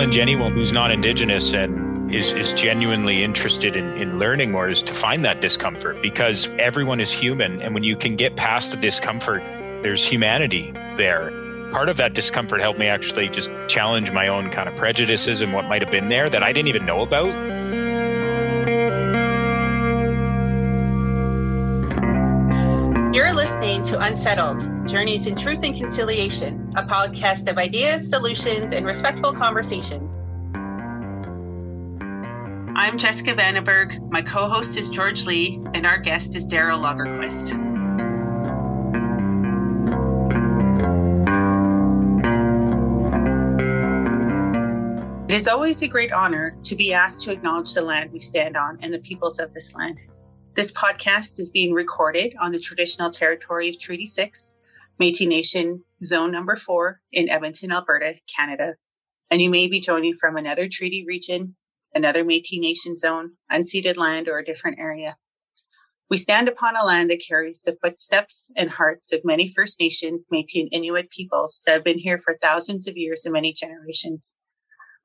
challenge anyone who's not Indigenous and is, is genuinely interested in, in learning more is to find that discomfort because everyone is human. And when you can get past the discomfort, there's humanity there. Part of that discomfort helped me actually just challenge my own kind of prejudices and what might have been there that I didn't even know about. You're listening to Unsettled Journeys in Truth and Conciliation, a podcast of ideas, solutions, and respectful conversations. I'm Jessica Vandenberg. My co host is George Lee, and our guest is Darryl Lagerquist. It is always a great honor to be asked to acknowledge the land we stand on and the peoples of this land. This podcast is being recorded on the traditional territory of Treaty 6, Métis Nation Zone Number 4 in Edmonton, Alberta, Canada. And you may be joining from another treaty region, another Métis Nation zone, unceded land, or a different area. We stand upon a land that carries the footsteps and hearts of many First Nations, Métis, and Inuit peoples that have been here for thousands of years and many generations.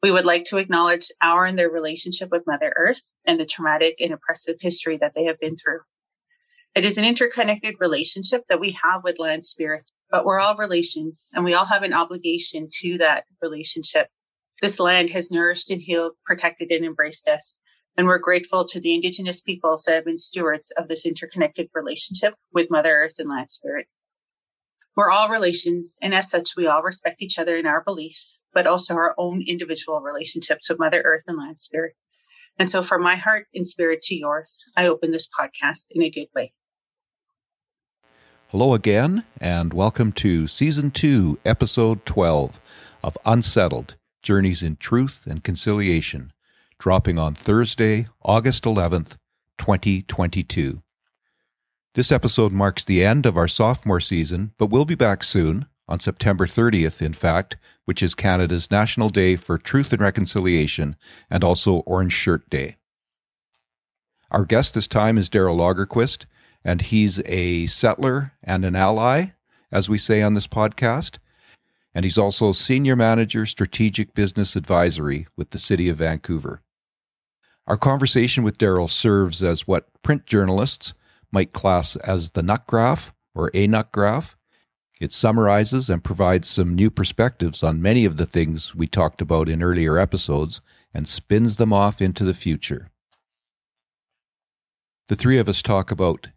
We would like to acknowledge our and their relationship with Mother Earth and the traumatic and oppressive history that they have been through. It is an interconnected relationship that we have with land spirit, but we're all relations and we all have an obligation to that relationship. This land has nourished and healed, protected and embraced us. And we're grateful to the indigenous peoples that have been stewards of this interconnected relationship with Mother Earth and land spirit. We're all relations, and as such, we all respect each other in our beliefs, but also our own individual relationships with Mother Earth and Land Spirit. And so, from my heart and spirit to yours, I open this podcast in a good way. Hello again, and welcome to Season 2, Episode 12 of Unsettled Journeys in Truth and Conciliation, dropping on Thursday, August 11th, 2022. This episode marks the end of our sophomore season, but we'll be back soon, on September 30th, in fact, which is Canada's National Day for Truth and Reconciliation and also Orange Shirt Day. Our guest this time is Darryl Lagerquist, and he's a settler and an ally, as we say on this podcast. And he's also Senior Manager Strategic Business Advisory with the City of Vancouver. Our conversation with Darryl serves as what print journalists might class as the nut graph or a nut graph. It summarizes and provides some new perspectives on many of the things we talked about in earlier episodes and spins them off into the future. The three of us talk about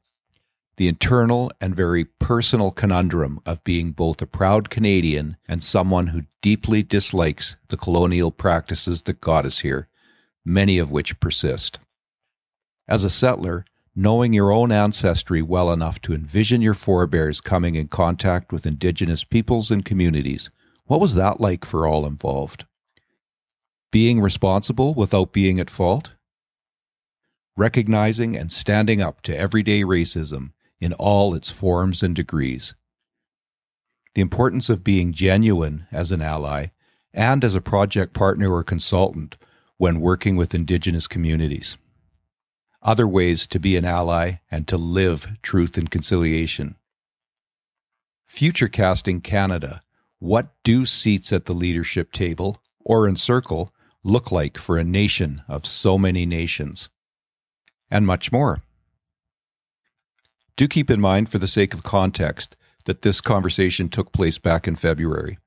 the internal and very personal conundrum of being both a proud Canadian and someone who deeply dislikes the colonial practices that got us here, many of which persist. As a settler, knowing your own ancestry well enough to envision your forebears coming in contact with Indigenous peoples and communities. What was that like for all involved? Being responsible without being at fault? Recognizing and standing up to everyday racism in all its forms and degrees. The importance of being genuine as an ally and as a project partner or consultant when working with Indigenous communities other ways to be an ally and to live truth and conciliation. Future casting Canada. What do seats at the leadership table or in circle look like for a nation of so many nations? And much more. Do keep in mind, for the sake of context, that this conversation took place back in February.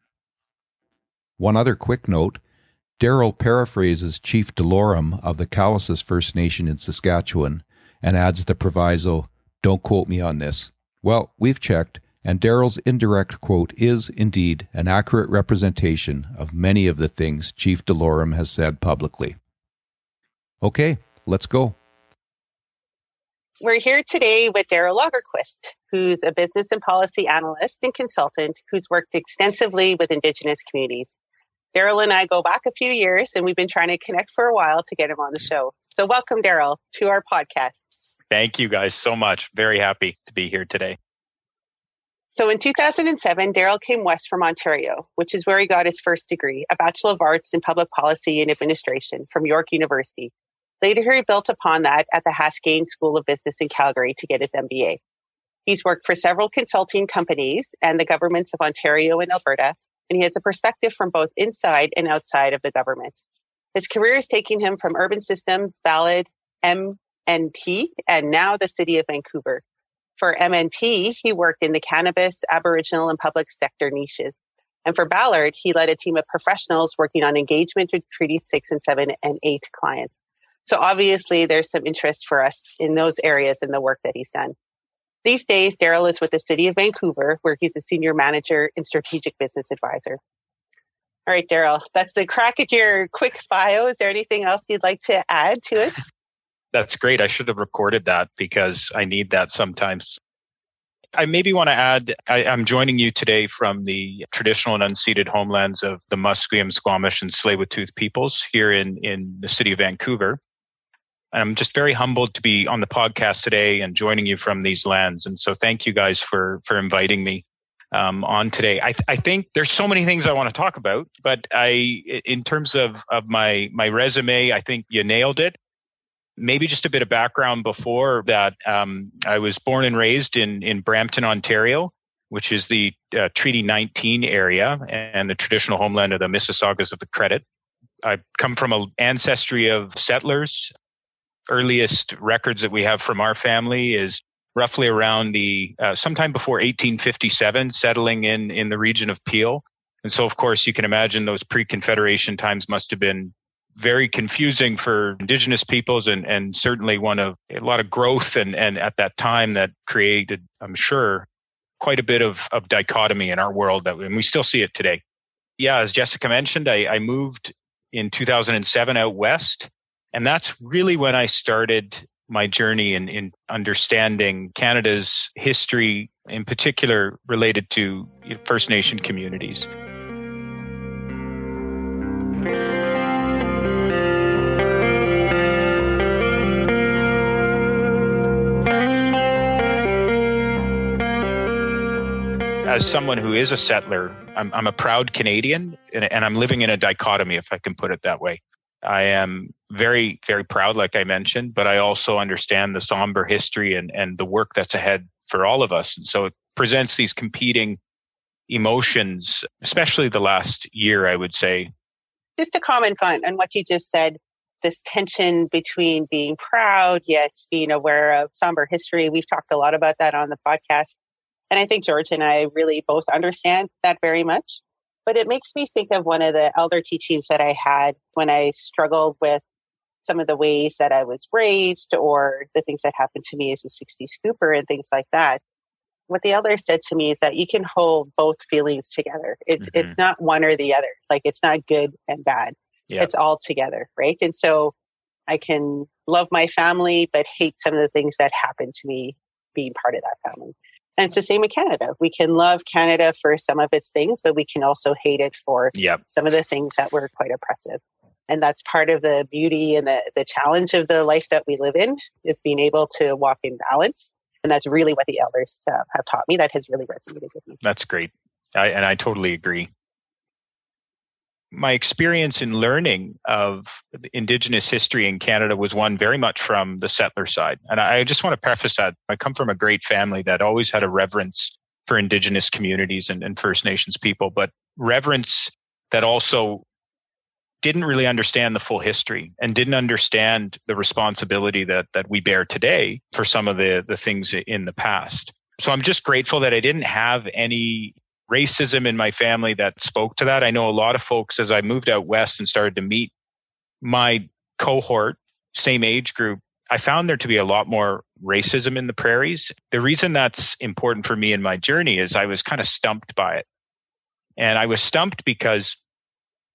One other quick note Darryl paraphrases Chief Delorme of the Cowessess First Nation in Saskatchewan and adds the proviso, Don't quote me on this. Well, we've checked, and Darryl's indirect quote is indeed an accurate representation of many of the things Chief Delorme has said publicly. Okay, let's go. We're here today with Darryl Lagerquist, who's a business and policy analyst and consultant who's worked extensively with Indigenous communities. Darryl and I go back a few years and we've been trying to connect for a while to get him on the show. So, welcome, Darryl, to our podcast. Thank you guys so much. Very happy to be here today. So, in 2007, Darryl came west from Ontario, which is where he got his first degree, a Bachelor of Arts in Public Policy and Administration from York University. Later, he built upon that at the Haskayne School of Business in Calgary to get his MBA. He's worked for several consulting companies and the governments of Ontario and Alberta and he has a perspective from both inside and outside of the government. His career is taking him from urban systems, Ballard, MNP, and now the city of Vancouver. For MNP, he worked in the cannabis, Aboriginal, and public sector niches. And for Ballard, he led a team of professionals working on engagement with Treaty 6 and 7 and 8 clients. So obviously, there's some interest for us in those areas in the work that he's done. These days, Darryl is with the City of Vancouver, where he's a senior manager and strategic business advisor. All right, Darryl, that's the crack at your quick bio. Is there anything else you'd like to add to it? That's great. I should have recorded that because I need that sometimes. I maybe want to add I, am joining you today from the traditional and unceded homelands of the Musqueam, Squamish, and Tsleil-Waututh peoples here in, in the city of Vancouver. And I'm just very humbled to be on the podcast today and joining you from these lands. And so thank you guys for, for inviting me um, on today. I, I think there's so many things I want to talk about, but I, in terms of, of my, my resume, I think you nailed it maybe just a bit of background before that. Um, I was born and raised in, in Brampton, Ontario, which is the uh, Treaty 19 area and the traditional homeland of the Mississaugas of the Credit. I come from an ancestry of settlers. Earliest records that we have from our family is roughly around the uh, sometime before 1857, settling in in the region of Peel. And so, of course, you can imagine those pre-Confederation times must have been very confusing for indigenous peoples and, and certainly one of a lot of growth and, and at that time that created, I'm sure, quite a bit of, of dichotomy in our world that, and we still see it today. Yeah, as Jessica mentioned, I, I moved in 2007 out west. And that's really when I started my journey in, in understanding Canada's history, in particular related to First Nation communities. as someone who is a settler, I'm, I'm a proud Canadian and, and I'm living in a dichotomy, if I can put it that way. I am very, very proud, like I mentioned, but I also understand the somber history and, and the work that's ahead for all of us. And so it presents these competing emotions, especially the last year, I would say. Just to comment on, on what you just said, this tension between being proud yet being aware of somber history. We've talked a lot about that on the podcast. And I think George and I really both understand that very much. But it makes me think of one of the elder teachings that I had when I struggled with some of the ways that I was raised or the things that happened to me as a 60 scooper and things like that. What the elder said to me is that you can hold both feelings together. It's mm-hmm. it's not one or the other. Like it's not good and bad. Yep. It's all together, right? And so I can love my family but hate some of the things that happened to me being part of that family. And it's the same in Canada. We can love Canada for some of its things, but we can also hate it for yep. some of the things that were quite oppressive. And that's part of the beauty and the, the challenge of the life that we live in is being able to walk in balance. And that's really what the elders uh, have taught me. That has really resonated with me. That's great. I, and I totally agree my experience in learning of Indigenous history in Canada was one very much from the settler side. And I just want to preface that I come from a great family that always had a reverence for Indigenous communities and, and First Nations people, but reverence that also didn't really understand the full history and didn't understand the responsibility that that we bear today for some of the the things in the past. So I'm just grateful that I didn't have any racism in my family that spoke to that. I know a lot of folks as I moved out west and started to meet my cohort, same age group, I found there to be a lot more racism in the prairies. The reason that's important for me in my journey is I was kind of stumped by it. And I was stumped because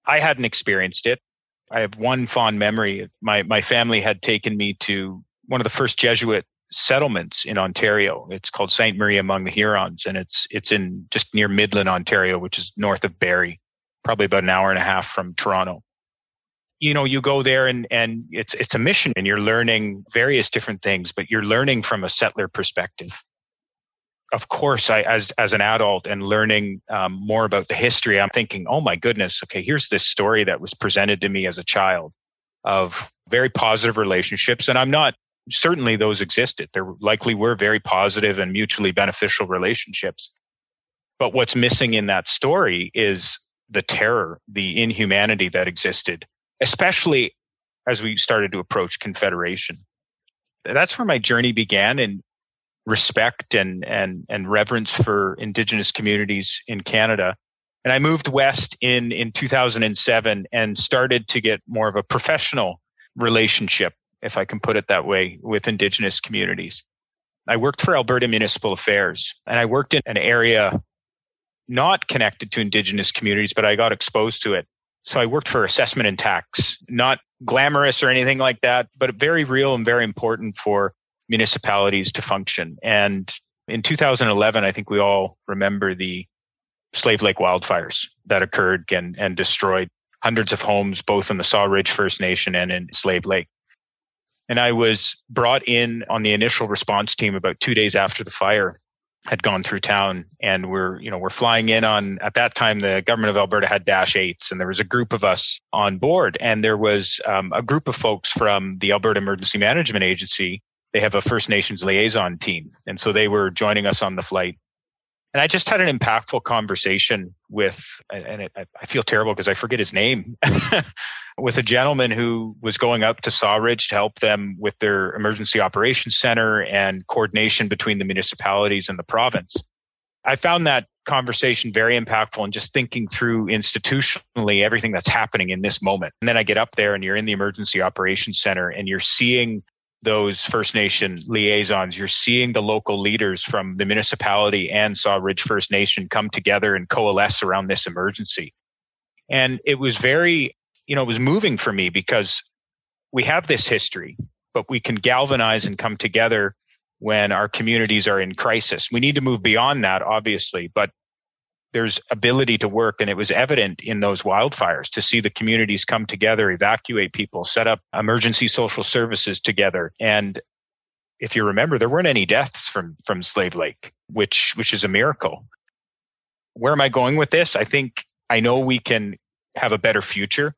I hadn't experienced it. I have one fond memory. My my family had taken me to one of the first Jesuit settlements in Ontario. It's called Sainte-Marie among the Hurons, and it's it's in just near Midland, Ontario, which is north of Barrie, probably about an hour and a half from Toronto. You know, you go there and and it's it's a mission, and you're learning various different things, but you're learning from a settler perspective. Of course, I as as an adult and learning um, more about the history, I'm thinking, oh my goodness, okay, here's this story that was presented to me as a child of very positive relationships, and I'm not certainly those existed. There likely were very positive and mutually beneficial relationships. But what's missing in that story is the terror, the inhumanity that existed, especially as we started to approach Confederation. That's where my journey began in respect and, and, and reverence for Indigenous communities in Canada. And I moved west in, in 2007 and started to get more of a professional relationship, if I can put it that way, with Indigenous communities. I worked for Alberta Municipal Affairs and I worked in an area not connected to Indigenous communities, but I got exposed to it. So I worked for assessment and tax, not glamorous or anything like that, but very real and very important for municipalities to function. And in 2011, I think we all remember the Slave Lake wildfires that occurred and, and destroyed hundreds of homes, both in the Sawridge First Nation and in Slave Lake. And I was brought in on the initial response team about two days after the fire had gone through town and we're you know we're flying in on at that time the government of alberta had dash eights and there was a group of us on board and there was um, a group of folks from the alberta emergency management agency they have a first nations liaison team and so they were joining us on the flight and I just had an impactful conversation with, and it, I feel terrible because I forget his name, with a gentleman who was going up to Sawridge to help them with their emergency operations center and coordination between the municipalities and the province. I found that conversation very impactful and just thinking through institutionally everything that's happening in this moment. And then I get up there and you're in the emergency operations center and you're seeing those First Nation liaisons, you're seeing the local leaders from the municipality and Sawridge First Nation come together and coalesce around this emergency. And it was very, you know, it was moving for me because we have this history, but we can galvanize and come together when our communities are in crisis. We need to move beyond that, obviously, but there's ability to work and it was evident in those wildfires to see the communities come together evacuate people set up emergency social services together. And if you remember there weren't any deaths from from slave lake which which is a miracle. Where am i going with this? I think i know we can have a better future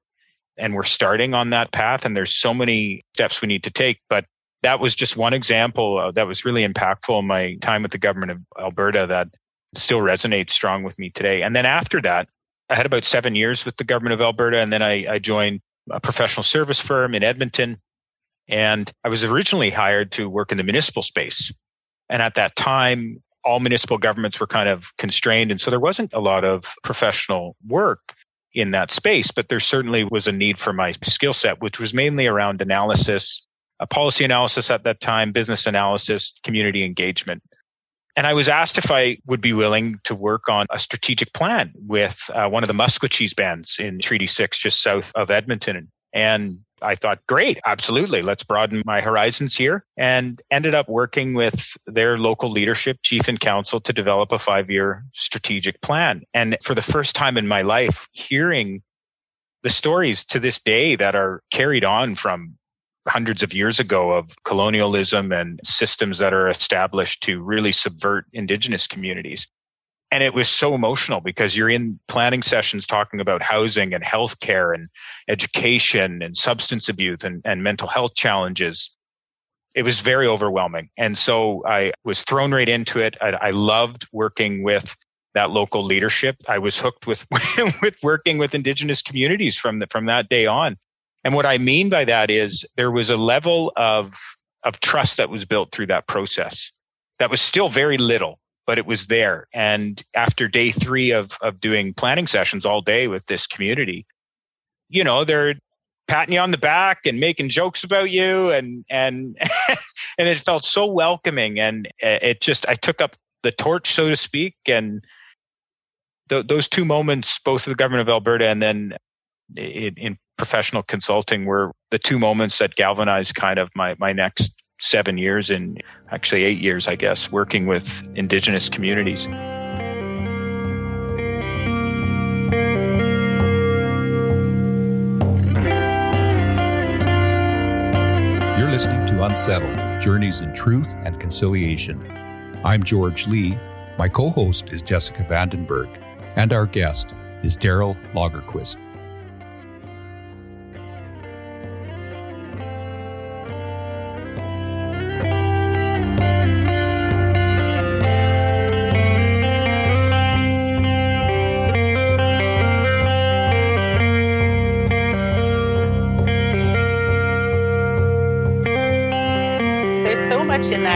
and we're starting on that path and there's so many steps we need to take but that was just one example uh, that was really impactful in my time with the government of alberta that still resonates strong with me today. And then after that, I had about seven years with the government of Alberta, and then I, I joined a professional service firm in Edmonton. And I was originally hired to work in the municipal space. And at that time, all municipal governments were kind of constrained. And so there wasn't a lot of professional work in that space, but there certainly was a need for my skill set, which was mainly around analysis, a policy analysis at that time, business analysis, community engagement. And I was asked if I would be willing to work on a strategic plan with uh, one of the Maskwacis bands in Treaty 6, just south of Edmonton. And I thought, great, absolutely. Let's broaden my horizons here. And ended up working with their local leadership, chief and council, to develop a five year strategic plan. And for the first time in my life, hearing the stories to this day that are carried on from hundreds of years ago of colonialism and systems that are established to really subvert indigenous communities. And it was so emotional because you're in planning sessions talking about housing and healthcare and education and substance abuse and, and mental health challenges. It was very overwhelming. And so I was thrown right into it. I, I loved working with that local leadership. I was hooked with with working with indigenous communities from the, from that day on. And what I mean by that is there was a level of, of trust that was built through that process that was still very little, but it was there. And after day three of, of doing planning sessions all day with this community, you know, they're patting you on the back and making jokes about you and, and, and it felt so welcoming. And it just, I took up the torch, so to speak. And th- those two moments, both the government of Alberta and then in, in professional consulting were the two moments that galvanized kind of my, my next seven years and actually eight years, I guess, working with indigenous communities. You're listening to Unsettled Journeys in Truth and Conciliation. I'm George Lee. My co host is Jessica Vandenberg, and our guest is Darryl Lagerquist.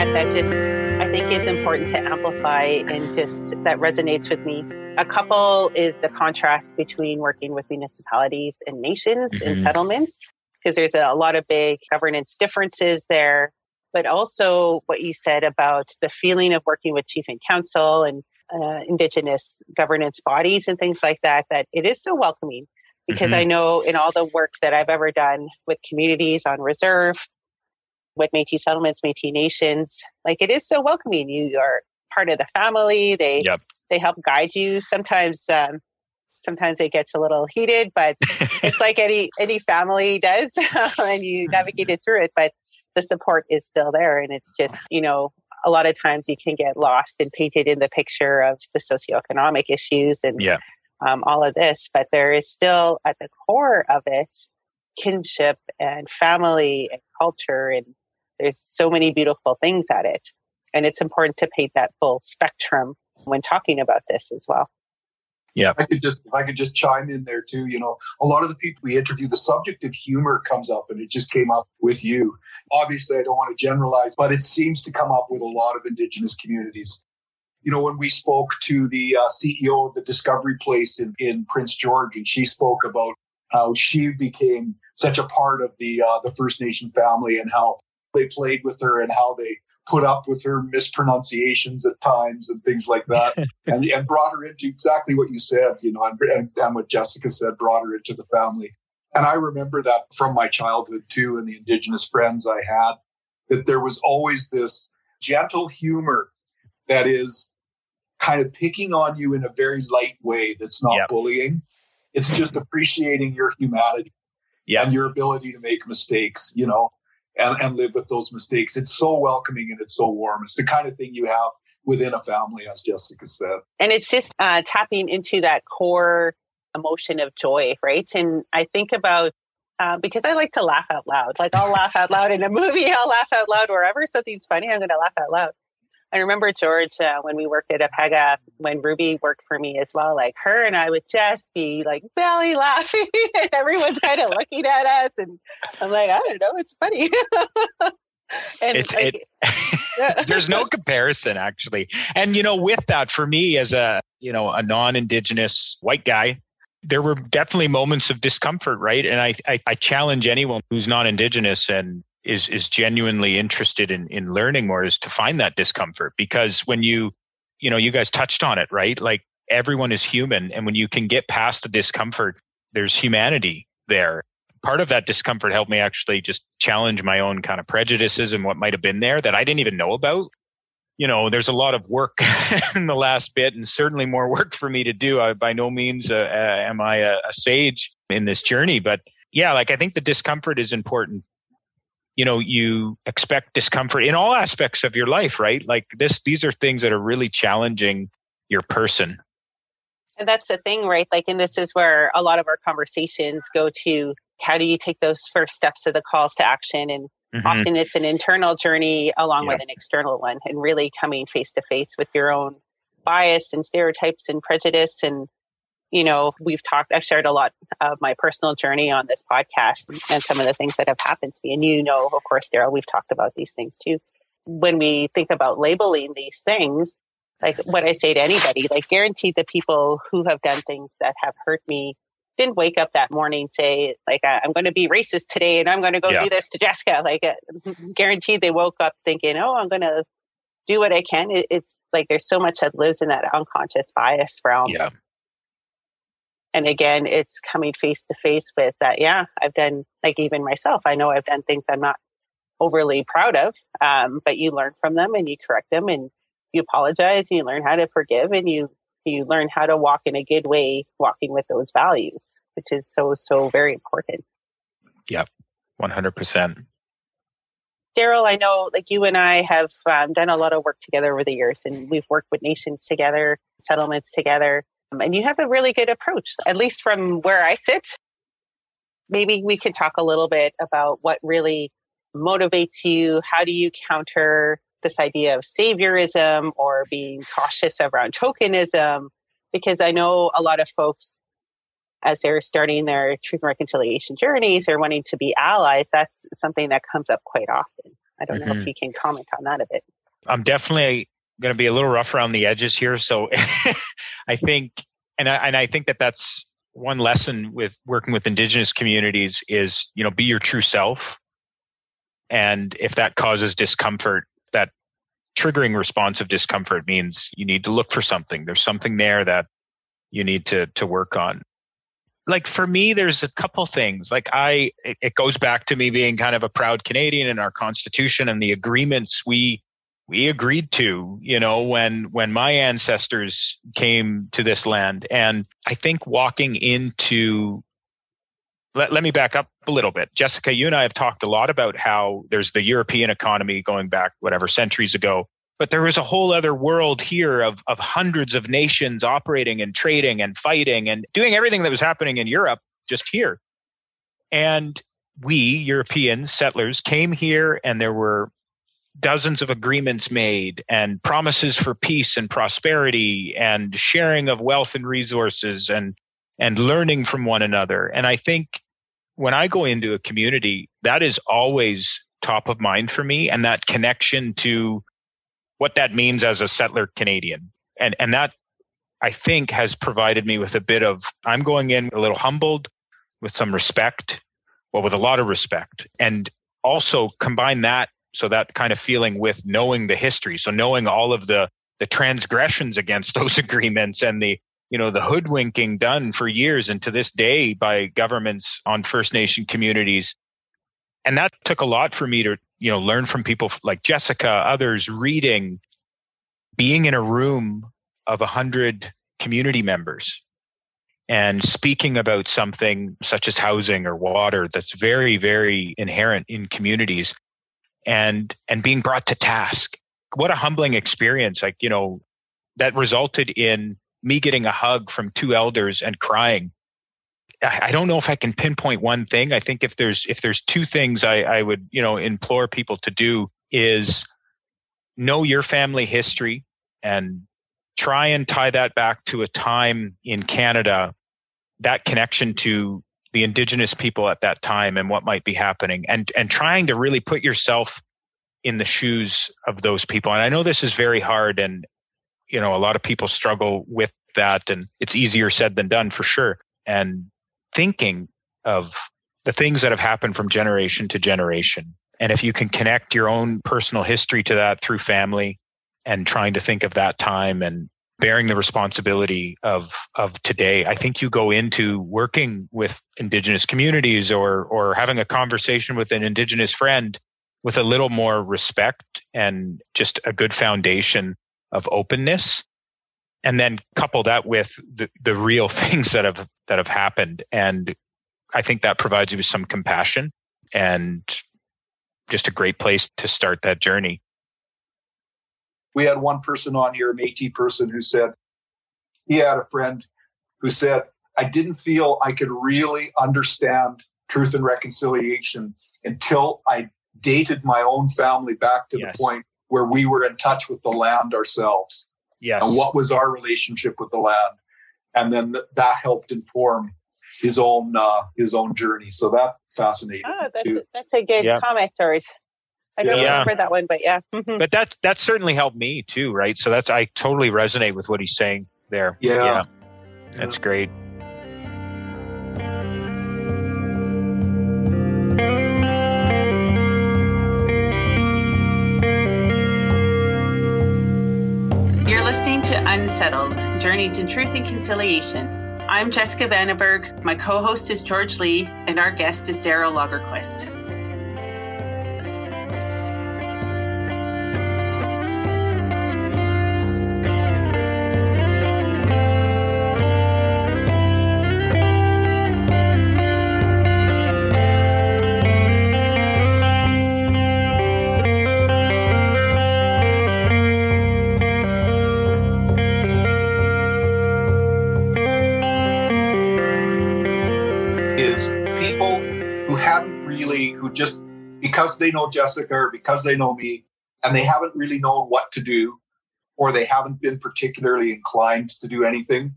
That, that just I think is important to amplify and just that resonates with me. A couple is the contrast between working with municipalities and nations mm-hmm. and settlements, because there's a lot of big governance differences there. But also what you said about the feeling of working with chief and council and uh, indigenous governance bodies and things like that, that it is so welcoming. Because mm-hmm. I know in all the work that I've ever done with communities on reserve, with Métis settlements, Métis nations, like it is so welcoming. You are part of the family. They yep. they help guide you. Sometimes um, sometimes it gets a little heated, but it's like any any family does, and you navigate it through it. But the support is still there, and it's just you know a lot of times you can get lost and painted in the picture of the socioeconomic issues and yeah. um, all of this, but there is still at the core of it kinship and family and culture and there's so many beautiful things at it. And it's important to paint that full spectrum when talking about this as well. Yeah. I could just I could just chime in there too. You know, a lot of the people we interview, the subject of humor comes up and it just came up with you. Obviously, I don't want to generalize, but it seems to come up with a lot of indigenous communities. You know, when we spoke to the uh, CEO of the Discovery Place in, in Prince George, and she spoke about how she became such a part of the uh, the First Nation family and how they played with her and how they put up with her mispronunciations at times and things like that and, and brought her into exactly what you said, you know, and, and, and what Jessica said, brought her into the family. And I remember that from my childhood too, and the indigenous friends I had, that there was always this gentle humor that is kind of picking on you in a very light way that's not yep. bullying. It's just appreciating your humanity yep. and your ability to make mistakes, you know and, and live with those mistakes. It's so welcoming and it's so warm. It's the kind of thing you have within a family, as Jessica said. And it's just uh, tapping into that core emotion of joy, right? And I think about uh, because I like to laugh out loud. Like I'll laugh out loud in a movie, I'll laugh out loud wherever something's funny, I'm going to laugh out loud. I remember George uh, when we worked at APEGA, when Ruby worked for me as well. Like her and I would just be like belly laughing, and everyone's kind of looking at us, and I'm like, I don't know, it's funny. and it's like, it, there's no comparison actually, and you know, with that, for me as a you know a non-indigenous white guy, there were definitely moments of discomfort, right? And I, I, I challenge anyone who's non-indigenous and is is genuinely interested in in learning more is to find that discomfort because when you you know you guys touched on it right? Like everyone is human and when you can get past the discomfort there's humanity there. Part of that discomfort helped me actually just challenge my own kind of prejudices and what might have been there that I didn't even know about. You know there's a lot of work in the last bit and certainly more work for me to do. I, by no means uh, uh, am i a, a sage in this journey but yeah like i think the discomfort is important you know you expect discomfort in all aspects of your life right like this these are things that are really challenging your person and that's the thing right like and this is where a lot of our conversations go to how do you take those first steps of the calls to action and mm-hmm. often it's an internal journey along yeah. with an external one and really coming face to face with your own bias and stereotypes and prejudice and you know, we've talked, I've shared a lot of my personal journey on this podcast and some of the things that have happened to me. And you know, of course, Darryl, we've talked about these things too. When we think about labeling these things, like what I say to anybody, like guaranteed the people who have done things that have hurt me didn't wake up that morning say like I'm going to be racist today and I'm going to go yeah. do this to Jessica. Like uh, guaranteed they woke up thinking, oh, I'm going to do what I can. It, it's like there's so much that lives in that unconscious bias realm. Yeah and again it's coming face to face with that yeah i've done like even myself i know i've done things i'm not overly proud of um, but you learn from them and you correct them and you apologize and you learn how to forgive and you you learn how to walk in a good way walking with those values which is so so very important yep 100% Darryl, I know like you and I have um, done a lot of work together over the years, and we've worked with nations together, settlements together. And you have a really good approach, at least from where I sit. Maybe we could talk a little bit about what really motivates you. How do you counter this idea of saviorism or being cautious around tokenism? Because I know a lot of folks, as they're starting their truth and reconciliation journeys, they're wanting to be allies. That's something that comes up quite often. I don't mm-hmm. know if mm-hmm. you can comment on that a bit. I'm definitely going to be a little rough around the edges here. So I think, and I, and I think that that's one lesson with working with indigenous communities is, you know, be your true self. And if that causes discomfort, that triggering response of discomfort means you need to look for something. There's something there that you need to, to work on. Like for me, there's a couple things. Like I, it goes back to me being kind of a proud Canadian in our constitution and the agreements we we agreed to you know when when my ancestors came to this land. And i think walking into let, let me back up a little bit. Jessica you and i have talked a lot about how there's the european economy going back whatever centuries ago but there was a whole other world here of, of hundreds of nations operating and trading and fighting and doing everything that was happening in europe just here. And we european settlers came here and there were dozens of agreements made and promises for peace and prosperity and sharing of wealth and resources and and learning from one another. And i think when i go into a community that is always top of mind for me and that connection to what that means as a settler canadian. And and that i think has provided me with a bit of i'm going in a little humbled with some respect well with a lot of respect and also combine that so that kind of feeling with knowing the history so knowing all of the the transgressions against those agreements and the you know the hoodwinking done for years and to this day by governments on first nation communities. And that took a lot for me to you know learn from people like jessica others reading being in a room of a hundred community members and speaking about something such as housing or water that's very very inherent in communities and and being brought to task. What a humbling experience. Like you know that resulted in me getting a hug from two elders and crying. I don't know if I can pinpoint one thing. I think if there's if there's two things I, I would you know implore people to do is know your family history and try and tie that back to a time in Canada, that connection to the indigenous people at that time and what might be happening and and trying to really put yourself in the shoes of those people. And i know this is very hard and you know a lot of people struggle with that and it's easier said than done for sure. And thinking of the things that have happened from generation to generation. And if you can connect your own personal history to that through family and trying to think of that time and bearing the responsibility of of today. I think you go into working with indigenous communities or or having a conversation with an indigenous friend with a little more respect and just a good foundation of openness and then couple that with the, the real things that have that have happened. And i think that provides you with some compassion and just a great place to start that journey we had one person on here, a Métis person, who said he had a friend who said, I didn't feel I could really understand truth and reconciliation until I dated my own family back to yes. the point where we were in touch with the land ourselves. Yes. And what was our relationship with the land? And then th- that helped inform his own uh, his own journey. So that fascinated. Oh, that's a, that's a good yeah. comment, George. I don't yeah. remember that one, but yeah. Mm-hmm. but that that certainly helped me too, right? So that's I totally resonate with what he's saying there. Yeah. yeah. That's great. You're listening to Unsettled Journeys in Truth and Conciliation. I'm Jessica Vandenberg. My co host is George Lee, and our guest is Darryl Lagerquist. Because they know Jessica or because they know me and they haven't really known what to do or they haven't been particularly inclined to do anything.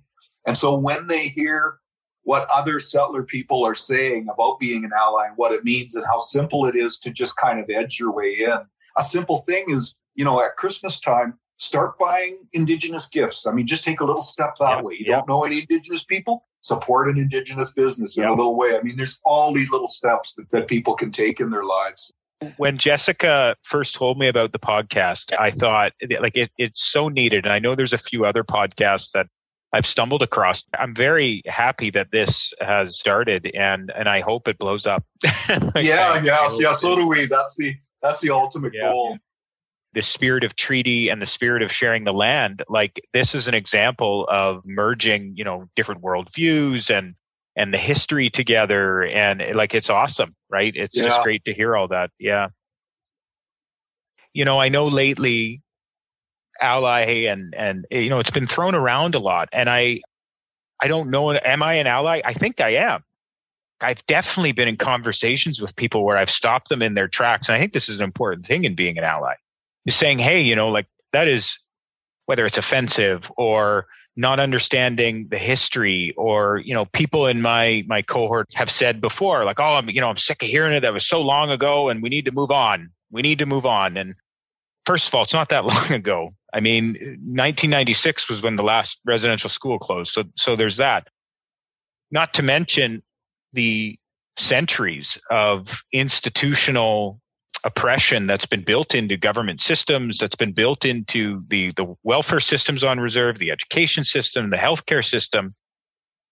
And so when they hear what other settler people are saying about being an ally and what it means and how simple it is to just kind of edge your way in. A simple thing is, you know, at Christmas time, start buying indigenous gifts. I mean, just take a little step that way. You don't know any indigenous people? Support an indigenous business in a little way. I mean, there's all these little steps that, that people can take in their lives. When Jessica first told me about the podcast, I thought like it, it's so needed. And I know there's a few other podcasts that I've stumbled across. I'm very happy that this has started and and I hope it blows up. yeah, yeah, yeah, so do we. That's the that's the ultimate yeah. goal the spirit of treaty and the spirit of sharing the land like this is an example of merging you know different worldviews and and the history together. And like it's awesome right? It's yeah. just great to hear all that. Yeah. You know i know lately ally and and you know it's been thrown around a lot. And i i don't know am i an ally? I think i am. I've definitely been in conversations with people where i've stopped them in their tracks. And i think this is an important thing in being an ally is saying, hey, you know, like that is whether it's offensive or not understanding the history or you know people in my my cohort have said before like oh i'm you know i'm sick of hearing it. That was so long ago and we need to move on. We need to move on. And first of all it's not that long ago. I mean 1996 was when the last residential school closed. So so there's that. Not to mention the centuries of institutional oppression that's been built into government systems, that's been built into the, the welfare systems on reserve, the education system, the healthcare system,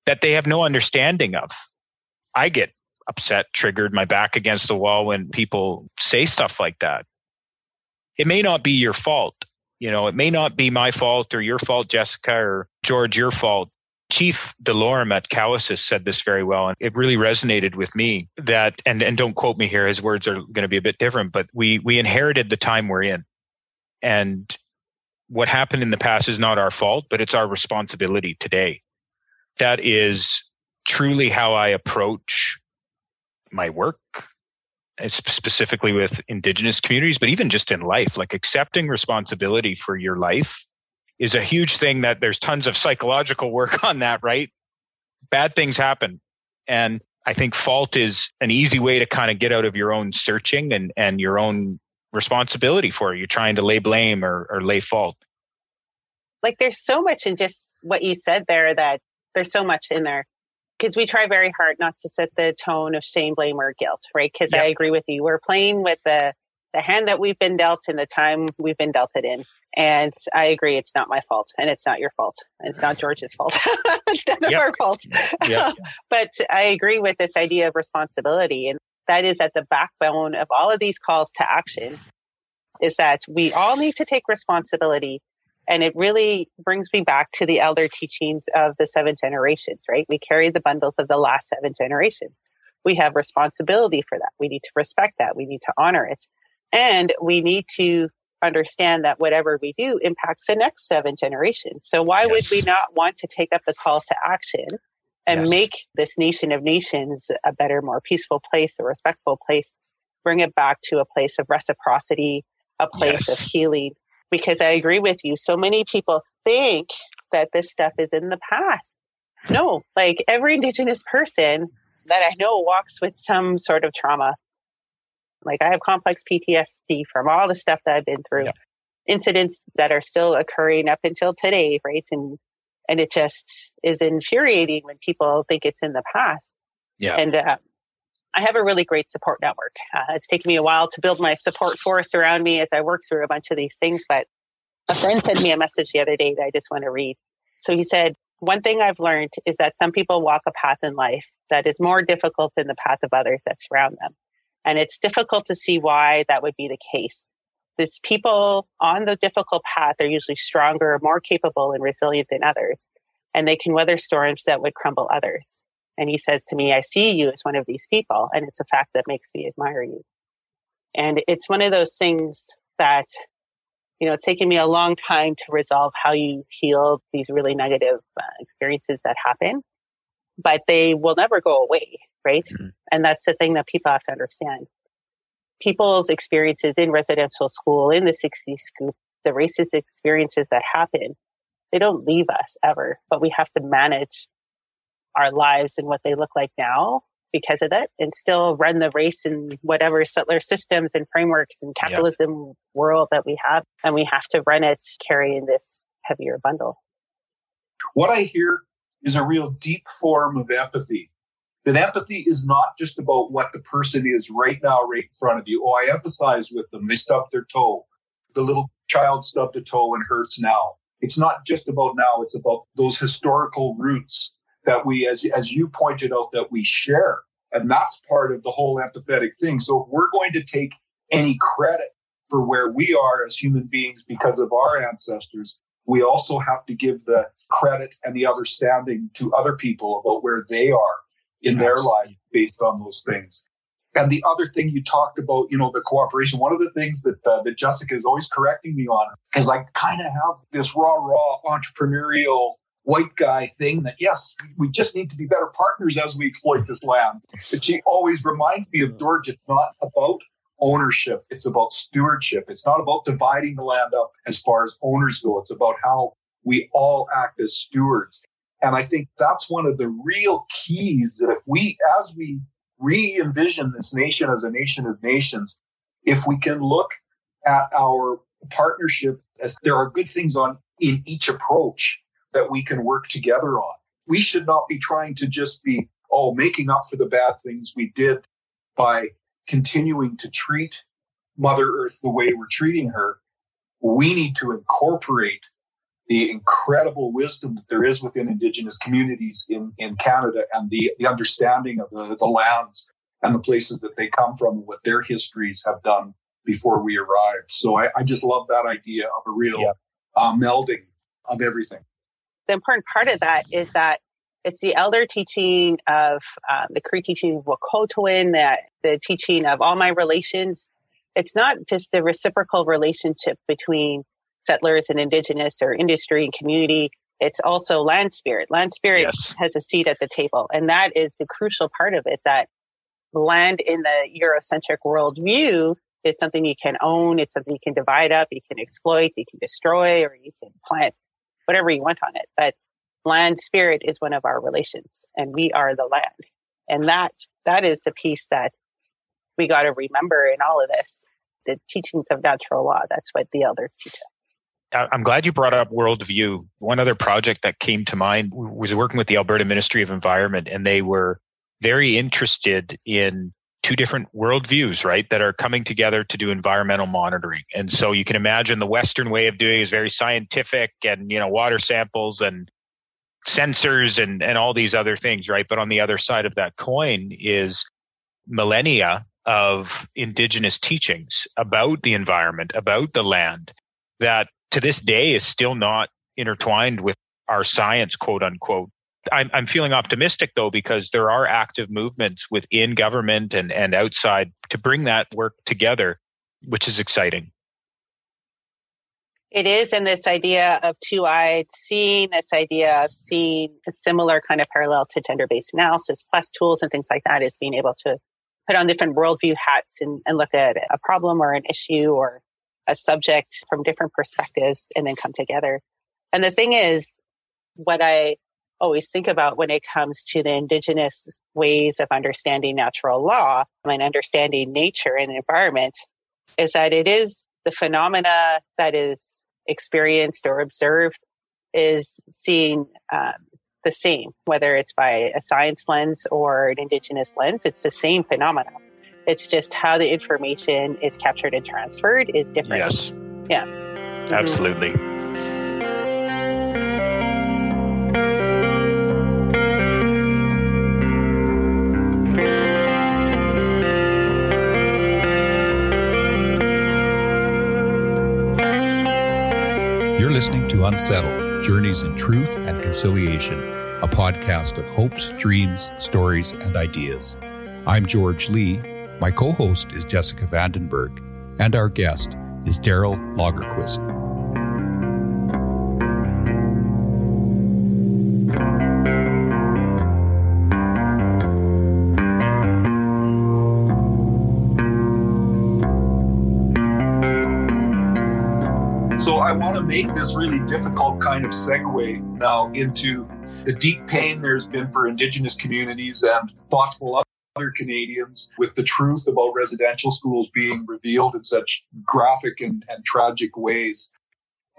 that they have no understanding of. I get upset, triggered, my back against the wall when people say stuff like that. It may not be your fault. You know, it may not be my fault or your fault, Jessica or George, your fault. Chief Delorme at Cowessess said this very well, and it really resonated with me that, and, and don't quote me here, his words are going to be a bit different, but we, we inherited the time we're in. And what happened in the past is not our fault, but it's our responsibility today. That is truly how I approach my work, eh, specifically with Indigenous communities, but even just in life, like accepting responsibility for your life is a huge thing that there's tons of psychological work on that, right? Bad things happen. And I think fault is an easy way to kind of get out of your own searching and, and your own responsibility for it. You're trying to lay blame or, or lay fault. Like there's so much in just what you said there that there's so much in there because we try very hard not to set the tone of shame, blame, or guilt, right? Because yep. I agree with you. We're playing with the the hand that we've been dealt and the time we've been dealt it in. And I agree, it's not my fault and it's not your fault. It's not George's fault. it's none yep. of our fault. Yep. but I agree with this idea of responsibility. And that is at the backbone of all of these calls to action is that we all need to take responsibility. And it really brings me back to the elder teachings of the seven generations, right? We carry the bundles of the last seven generations. We have responsibility for that. We need to respect that. We need to honor it. And we need to understand that whatever we do impacts the next seven generations. So why yes. would we not want to take up the calls to action and yes. make this nation of nations a better, more peaceful place, a respectful place, bring it back to a place of reciprocity, a place yes. of healing? Because I agree with you. So many people think that this stuff is in the past. No, like every indigenous person that I know walks with some sort of trauma like I have complex PTSD from all the stuff that I've been through, yeah. incidents that are still occurring up until today, right? And and it just is infuriating when people think it's in the past. Yeah. And uh, I have a really great support network. Uh, it's taken me a while to build my support force around me as I work through a bunch of these things, but a friend sent me a message the other day that I just want to read. So he said, one thing I've learned is that some people walk a path in life that is more difficult than the path of others that surround them. And it's difficult to see why that would be the case. These people on the difficult path are usually stronger, more capable and resilient than others. And they can weather storms that would crumble others. And he says to me, I see you as one of these people. And it's a fact that makes me admire you. And it's one of those things that, you know, it's taken me a long time to resolve how you heal these really negative uh, experiences that happen, but they will never go away right? Mm-hmm. And that's the thing that people have to understand. People's experiences in residential school, in the 60s scoop, the racist experiences that happen, they don't leave us ever, but we have to manage our lives and what they look like now because of that and still run the race in whatever settler systems and frameworks and capitalism yep. world that we have. And we have to run it carrying this heavier bundle. What I hear is a real deep form of empathy. That empathy is not just about what the person is right now, right in front of you. Oh, I empathize with them. They stubbed their toe. The little child stubbed a toe and hurts now. It's not just about now. It's about those historical roots that we, as, as you pointed out, that we share. And that's part of the whole empathetic thing. So if we're going to take any credit for where we are as human beings because of our ancestors, we also have to give the credit and the understanding to other people about where they are in their life based on those things. And the other thing you talked about, you know, the cooperation. One of the things that uh, that Jessica is always correcting me on is I kind of have this raw, raw entrepreneurial white guy thing that yes, we just need to be better partners as we exploit this land. But she always reminds me of George. It's not about ownership; it's about stewardship. It's not about dividing the land up as far as owners go. It's about how we all act as stewards. And I think that's one of the real keys that if we, as we re envision this nation as a nation of nations, if we can look at our partnership as there are good things on in each approach that we can work together on. We should not be trying to just be, oh, making up for the bad things we did by continuing to treat Mother Earth the way we're treating her. We need to incorporate the incredible wisdom that there is within Indigenous communities in, in Canada and the, the understanding of the, the lands and the places that they come from and what their histories have done before we arrived. So I, I just love that idea of a real yeah. uh, melding of everything the important part of that is that it's the elder teaching of um, the Cree teaching of Wahkohtowin, that the teaching of all my relations. It's not just the reciprocal relationship between settlers and indigenous or industry and community. It's also land spirit. Land spirit yes. has a seat at the table. And that is the crucial part of it that land in the Eurocentric worldview is something you can own. It's something you can divide up, you can exploit, you can destroy, or you can plant whatever you want on it. But land spirit is one of our relations and we are the land. And that, that is the piece that we got to remember in all of this. The teachings of natural law. That's what the elders teach us. I'm glad you brought up worldview. One other project that came to mind was working with the Alberta Ministry of Environment, and they were very interested in two different worldviews, right, that are coming together to do environmental monitoring. And so you can imagine the Western way of doing is very scientific and, you know, water samples and sensors and, and all these other things, right? But on the other side of that coin is millennia of indigenous teachings about the environment, about the land that to this day is still not intertwined with our science, quote unquote. I'm, I'm feeling optimistic though because there are active movements within government and, and outside to bring that work together, which is exciting. It is, and this idea of two-eyed seeing, this idea of seeing a similar kind of parallel to gender-based analysis, plus tools and things like that, is being able to put on different worldview hats and, and look at a problem or an issue or a subject from different perspectives and then come together. And the thing is, what I always think about when it comes to the indigenous ways of understanding natural law and understanding nature and environment is that it is the phenomena that is experienced or observed is seen um, the same, whether it's by a science lens or an indigenous lens, it's the same phenomena. It's just how the information is captured and transferred is different. Yes. Yeah. Mm-hmm. Absolutely. You're listening to Unsettled Journeys in Truth and Conciliation, a podcast of hopes, dreams, stories, and ideas. I'm George Lee. My co host is Jessica Vandenberg, and our guest is Darryl Lagerquist. So I want to make this really difficult kind of segue now into the deep pain there's been for Indigenous communities and thoughtful other Canadians with the truth about residential schools being revealed in such graphic and, and tragic ways.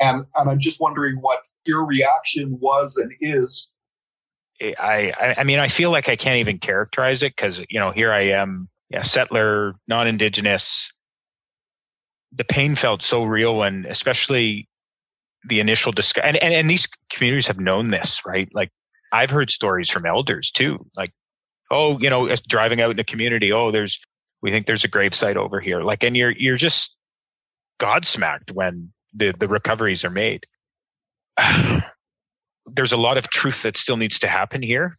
And, and I'm just wondering what your reaction was and is. I, I mean, I feel like I can't even characterize it because, you know, here I am, yeah, settler, non Indigenous. The pain felt so real when, especially the initial discussion, and, and, and these communities have known this, right? Like I've heard stories from elders too, like, oh, you know, driving out in the community, oh, there's, we think there's a grave site over here. Like, and you're, you're just godsmacked when the, the recoveries are made. there's a lot of truth that still needs to happen here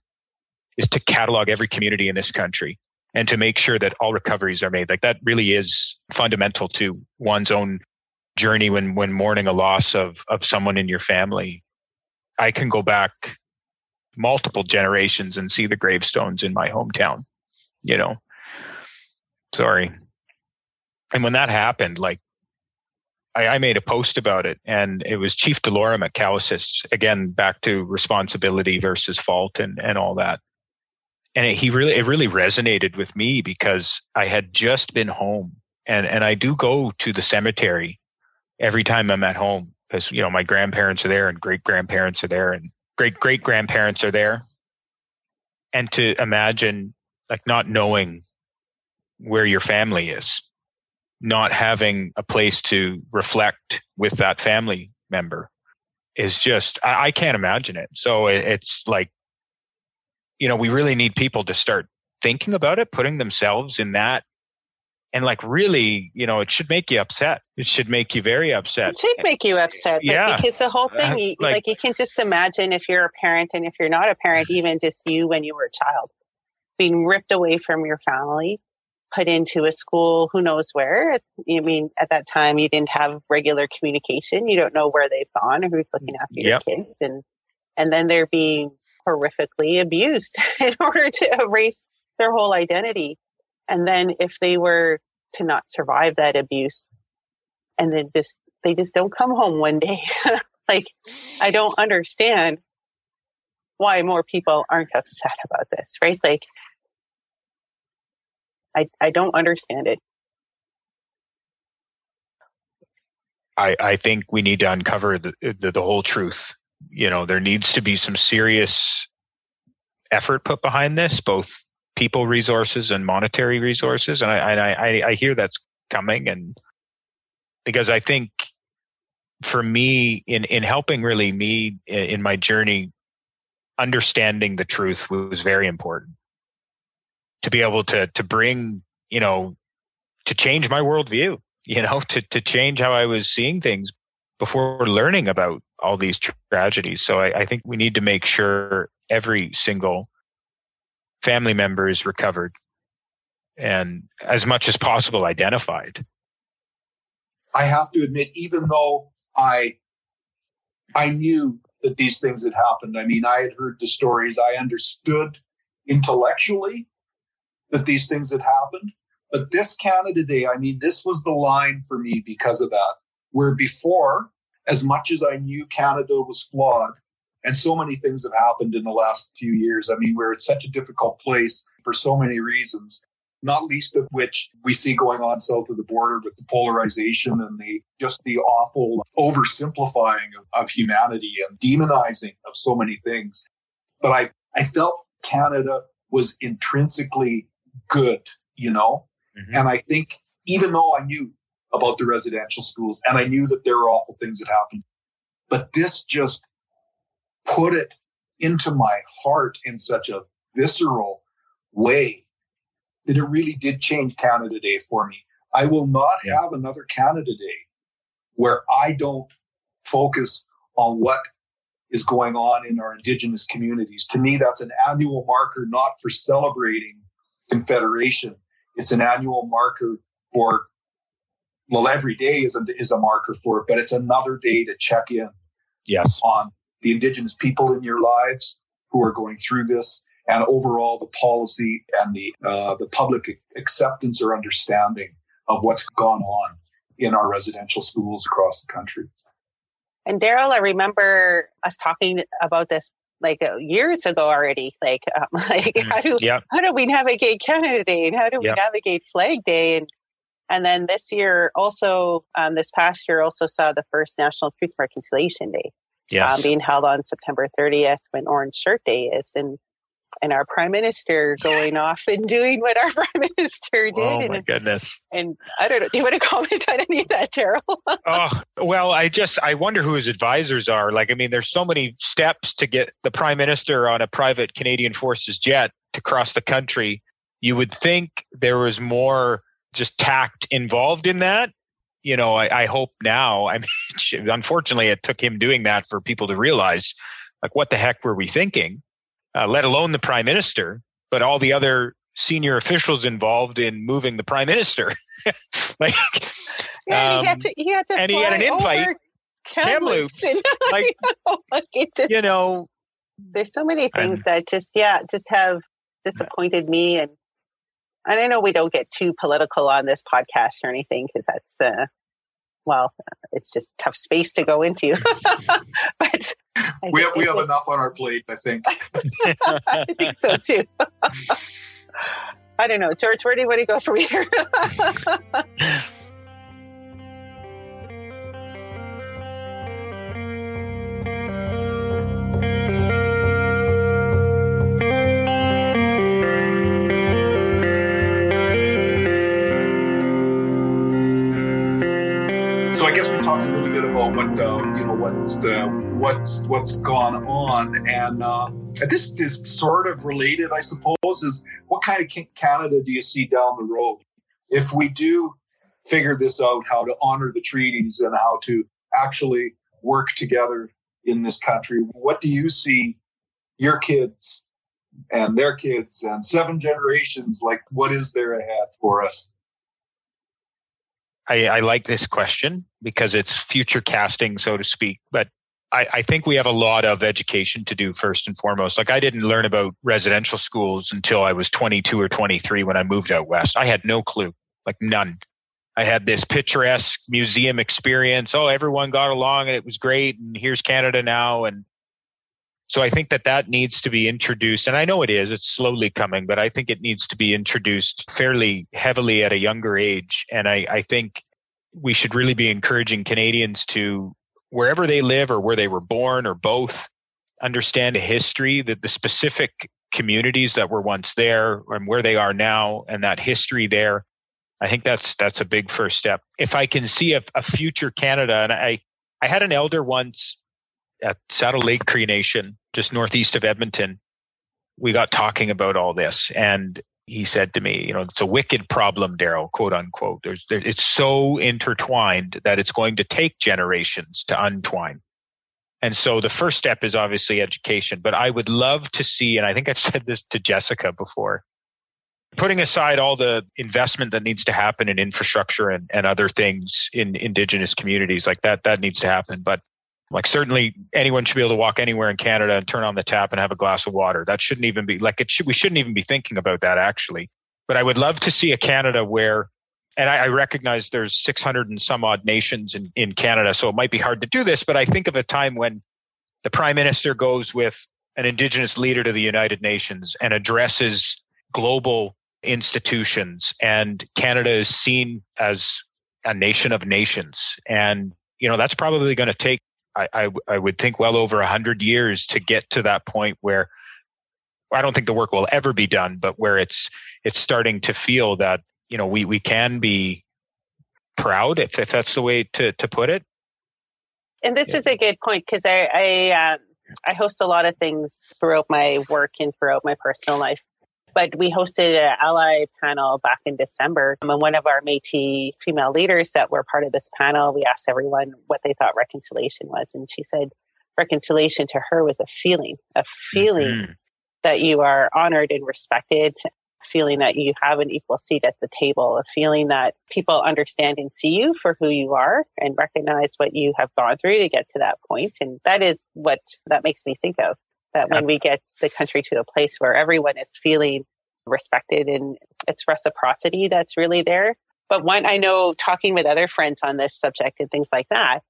is to catalog every community in this country and to make sure that all recoveries are made. Like that really is fundamental to one's own journey when when mourning a loss of of someone in your family. I can go back multiple generations and see the gravestones in my hometown. You know. Sorry. And when that happened, like I, I, made a post about it, and it was Chief Delorme at Cowessess again, back to responsibility versus fault and and all that. And it, he really it really resonated with me because I had just been home, and and I do go to the cemetery every time I'm at home because you know my grandparents are there and great grandparents are there and great great grandparents are there, and to imagine like not knowing where your family is not having a place to reflect with that family member is just I, I can't imagine it. So it, it's like you know we really need people to start thinking about it, putting themselves in that and like really, you know, it should make you upset. It should make you very upset. It should make you upset. Yeah. Because the whole thing, you, like, like, you can just imagine if you're a parent and if you're not a parent, mm-hmm. even just you when you were a child, being ripped away from your family, put into a school who knows where. I mean, at that time, you didn't have regular communication. You don't know where they've gone or who's looking after yep. your kids. And, and then they're being horrifically abused in order to erase their whole identity. And then if they were to not survive that abuse and then just, they just don't come home one day. like, I don't understand why more people aren't upset about this, right? Like, I, I don't understand it. I, I think we need to uncover the, the, the whole truth. You know, there needs to be some serious effort put behind this, both people resources and monetary resources. And I, I, I hear that's coming. And because I think for me in, in helping really me in my journey, understanding the truth was very important to be able to to bring you know to change my worldview you know to to change how i was seeing things before learning about all these tragedies so I, I think we need to make sure every single family members recovered and as much as possible identified i have to admit even though i i knew that these things had happened i mean i had heard the stories i understood intellectually that these things had happened. But this Canada Day, I mean, this was the line for me because of that. Where before, as much as I knew Canada was flawed, and so many things have happened in the last few years. I mean, we're at such a difficult place for so many reasons, not least of which we see going on south of the border with the polarization and the just the awful oversimplifying of, of humanity and demonizing of so many things. But I, I felt Canada was intrinsically good, you know? Mm-hmm. And I think even though I knew about the residential schools and I knew that there were awful things that happened, but this just put it into my heart in such a visceral way that it really did change Canada Day for me. I will not yeah. have another Canada Day where I don't focus on what is going on in our Indigenous communities. To me, that's an annual marker, not for celebrating confederation. It's an annual marker for, well, every day is a, is a marker for it, but it's another day to check in. Yes. On the indigenous people in your lives who are going through this and overall the policy and the, uh, the public acceptance or understanding of what's gone on in our residential schools across the country. And Darryl, I remember us talking about this like uh, years ago already. Like, um, like how do yeah. how do we navigate Canada Day and how do we Yep. navigate Flag Day and and then this year also um, this past year also saw the first National Truth and Reconciliation Day Yes. um, being held on September 30th when Orange Shirt Day is and and our prime minister going off and doing what our prime minister did oh and, my goodness. and I don't know do you want to comment on any of that Darryl oh well i just i wonder who his advisors are like i mean there's so many steps to get the prime minister on a private canadian forces jet to cross the country you would think there was more just tact involved in that you know i, I hope now i mean unfortunately it took him doing that for people to realize like what the heck were we thinking? Uh, let alone the prime minister but all the other senior officials involved in moving the prime minister. Like yeah, and he had Um, to he had to and he had an invite, Kamloops. And like like it just, you know there's so many I'm- things that just yeah just have disappointed me and and I know we don't get too political on this podcast or anything because that's uh, well it's just tough space to go into. But I We have, we have it's- enough on our plate, I think. I think so too. I don't know. George where do you want to go from here what's what's what's gone on, and uh, this is sort of related, I suppose. Is what kind of Canada do you see down the road if we do figure this out, how to honor the treaties and how to actually work together in this country? What do you see your kids and their kids and seven generations like? What is there ahead for us? I, I like this question because it's future casting, so to speak. But I, I think we have a lot of education to do first and foremost. Like I didn't learn about residential schools until I was 22 or 23 when I moved out west. I had no clue, like none. I had this picturesque museum experience. Oh, everyone got along and it was great. And here's Canada now. And so I think that that needs to be introduced. And I know it is, it's slowly coming, but I think it needs to be introduced fairly heavily at a younger age. And I, I think we should really be encouraging Canadians to, wherever they live or where they were born or both, understand a history that the specific communities that were once there and where they are now and that history there. I think that's that's a big first step. If I can see a, a future Canada, and I I had an elder once at Saddle Lake Cree Nation, just northeast of Edmonton. We got talking about all this, and he said to me, "You know, it's a wicked problem, Darryl, quote unquote. There's, there, it's so intertwined that it's going to take generations to untwine." And so the first step is obviously education. But I would love to see, and I think I've said this to Jessica before, putting aside all the investment that needs to happen in infrastructure and, and other things in indigenous communities like that, that needs to happen. But like certainly anyone should be able to walk anywhere in Canada and turn on the tap and have a glass of water. That shouldn't even be like it should, we shouldn't even be thinking about that actually. But I would love to see a Canada where, and I, I recognize there's 600 and some odd nations in, in Canada, so it might be hard to do this, but I think of a time when the prime minister goes with an indigenous leader to the United Nations and addresses global institutions and Canada is seen as a nation of nations. And, you know, that's probably going to take I, I, I would think well over a hundred years to get to that point where I don't think the work will ever be done, but where it's it's starting to feel that you know we we can be proud if, if that's the way to to put it. And this Yeah. is a good point because I I, um, I host a lot of things throughout my work and throughout my personal life. But we hosted an ally panel back in December, um, and one of our Métis female leaders that were part of this panel, we asked everyone what they thought reconciliation was, and she said reconciliation to her was a feeling, a feeling Mhm. that you are honored and respected, feeling that you have an equal seat at the table, a feeling that people understand and see you for who you are and recognize what you have gone through to get to that point. And that is what that makes me think of. That when we get the country to a place where everyone is feeling respected and it's reciprocity that's really there. But one, I know talking with other friends on this subject and things like that,